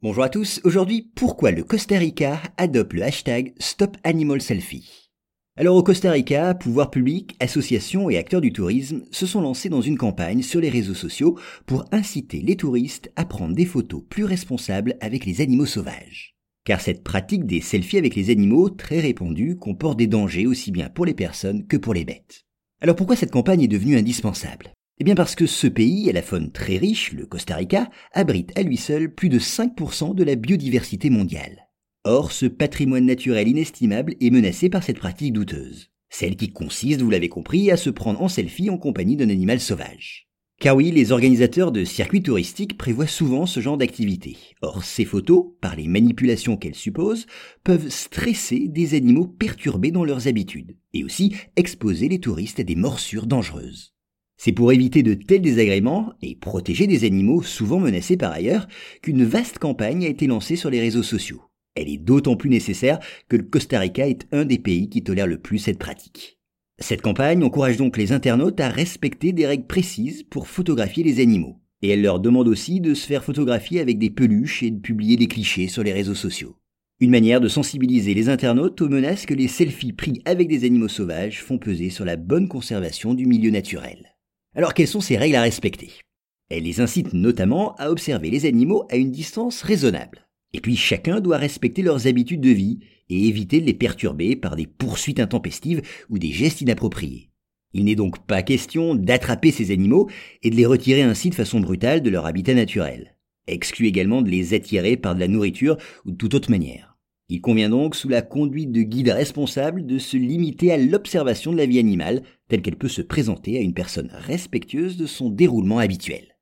Bonjour à tous, aujourd'hui pourquoi le Costa Rica adopte le hashtag StopAnimalSelfie Alors au Costa Rica, pouvoirs publics, associations et acteurs du tourisme se sont lancés dans une campagne sur les réseaux sociaux pour inciter les touristes à prendre des photos plus responsables avec les animaux sauvages. Car cette pratique des selfies avec les animaux, très répandue, comporte des dangers aussi bien pour les personnes que pour les bêtes. Alors pourquoi cette campagne est devenue indispensable? Eh bien parce que ce pays, à la faune très riche, le Costa Rica, abrite à lui seul plus de 5% de la biodiversité mondiale. Or, ce patrimoine naturel inestimable est menacé par cette pratique douteuse. Celle qui consiste, vous l'avez compris, à se prendre en selfie en compagnie d'un animal sauvage. Car oui, les organisateurs de circuits touristiques prévoient souvent ce genre d'activité. Or, ces photos, par les manipulations qu'elles supposent, peuvent stresser des animaux perturbés dans leurs habitudes, et aussi exposer les touristes à des morsures dangereuses. C'est pour éviter de tels désagréments et protéger des animaux souvent menacés par ailleurs qu'une vaste campagne a été lancée sur les réseaux sociaux. Elle est d'autant plus nécessaire que le Costa Rica est un des pays qui tolère le plus cette pratique. Cette campagne encourage donc les internautes à respecter des règles précises pour photographier les animaux. Et elle leur demande aussi de se faire photographier avec des peluches et de publier des clichés sur les réseaux sociaux. Une manière de sensibiliser les internautes aux menaces que les selfies pris avec des animaux sauvages font peser sur la bonne conservation du milieu naturel. Alors quelles sont ces règles à respecter? Elle les incite notamment à observer les animaux à une distance raisonnable. Et puis chacun doit respecter leurs habitudes de vie et éviter de les perturber par des poursuites intempestives ou des gestes inappropriés. Il n'est donc pas question d'attraper ces animaux et de les retirer ainsi de façon brutale de leur habitat naturel. Exclut également de les attirer par de la nourriture ou de toute autre manière. Il convient donc, sous la conduite de guides responsables, de se limiter à l'observation de la vie animale, telle qu'elle peut se présenter à une personne respectueuse de son déroulement habituel.